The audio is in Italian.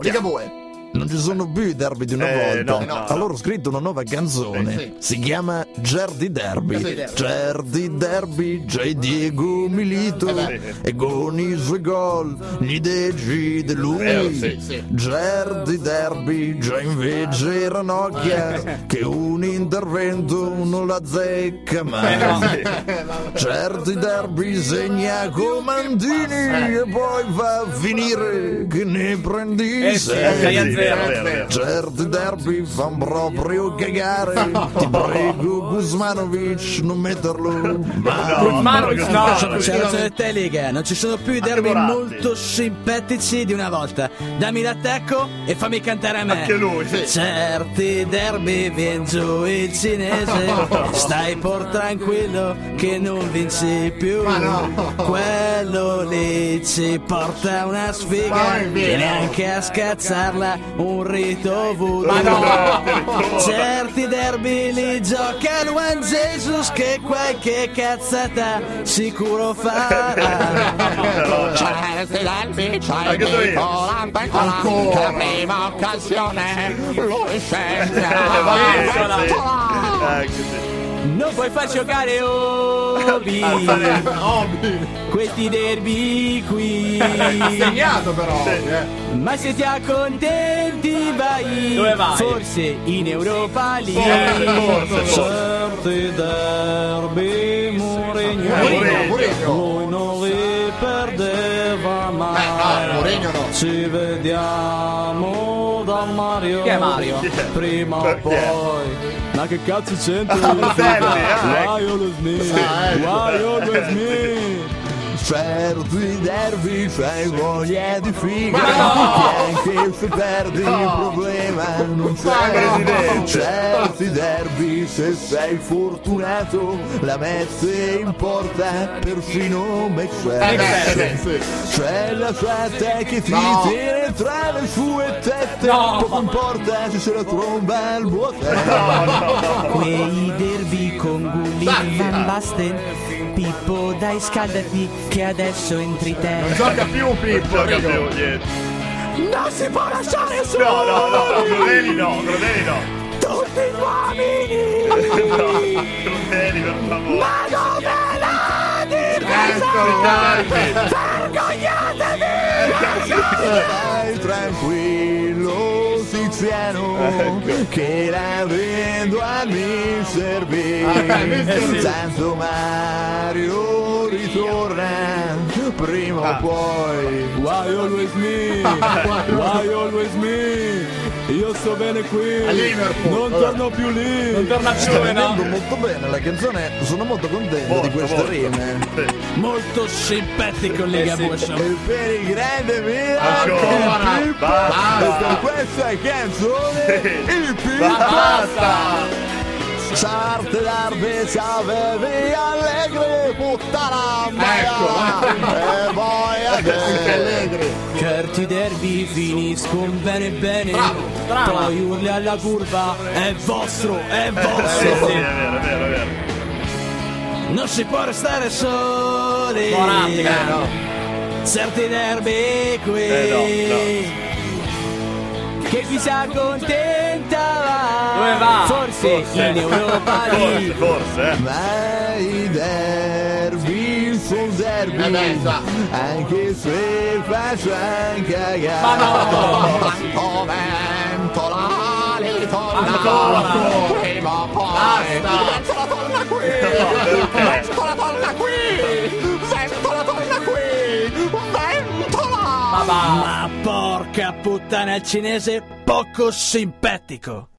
take a wohl. Non ci sono più i derby di una Eh, volta. no, no. Allora ho scritto una nuova canzone. Sì, sì. Si chiama Gerdi Derby. Gerdi Derby. Gerdi c'è Diego Milito. beh. e con i suoi gol gli decide lui. Vero, sì, sì. Gerdi Derby, già invece Ranocchia, che un intervento non la zecca mai. Certi derby segna Comandini e poi va a finire che ne prendi Eh sì, Sì. Certi derby fan proprio cagare Ti prego Guzmanovic non metterlo Ma Manovic no, C'è ragione a te, Lega. Non ci sono più i derby molto simpatici di una volta. Dammi l'attacco e fammi cantare a me. Anche lui. Certi derby vien giù il cinese. Stai por tranquillo che non vinci più. Quello lì ci porta una sfiga. Viene anche a scazzarla un rito voodoo. Ma no. Certi derby li gioca il Juan Jesus che qualche cazzata sicuro farà. Certi derby c'hai Anche tu io. volante ancora. Prima occasione lui scenderà. Eh. Non puoi far giocare Obi questi derby qui. Segnato però. eh. Ma se ti accontenti vai, Dove vai? forse in Europa League. Forse, forse. Certi derby Mourinho, Mourinho, Mourinho. lui non li perdeva Eh, mai. no, Mourinho no. Ci vediamo da Mario. Chi è Mario? Prima o poi. Ma che cazzo c'entra? Fratelli, ah, Why always me? Ah, ecco. Why always me? Certi derby c'hai voglia di figa Che anche se perdi il problema non c'è. Certi derby se sei fortunato La messe in porta perfino me Eh, beh, sì, sì. C'è la sette che ti No. tiene tra le sue tette. No. Poco importa se se la tromba al vuoto. Quei derby con Gulli Van Basten Pippo dai scaldati che adesso entri te Gioca più Pippo. Gioca dico. più, niente. Non si può lasciare solo No, no, no, no, Crudeli no, Crudeli no. tutti gli uomini No, Crudeli per favore. Ma dove la Eccolo, dai. Stai tranquillo Tiziano Che la vendo a mi servire Tanto Mario ritorna Prima o poi Why always me? Why always me? Io sto bene qui. Non torno più lì Non torna più, Sta eh, venendo no? molto bene la canzone Sono molto contento di Molto, queste molto. rime Molto simpatico Lega sì. Bush E per il grande mio Ancora. Basta. E per questa canzone Sì. Il. Certe darbe ci avevi allegri puttana Ecco, E poi adesso. Certi derby finiscono bene bene. Poi urli alla curva È vostro, è Sì, vostro. sì, è vero, è vero, è vero. Non si può restare soli. Moratti, eh, no. Certi derby qui Eh, Che chi si accontenta va Dove va? Forse, in Europa Forse, forse, eh. Ma i derby sono derby Eh. Anche se facciano cagare Ma no! Tanto vento la ritorna. Prima o poi. Basta. La torna qui. La torna qui. Ventola. Ma va. Ma porca puttana il cinese poco simpatico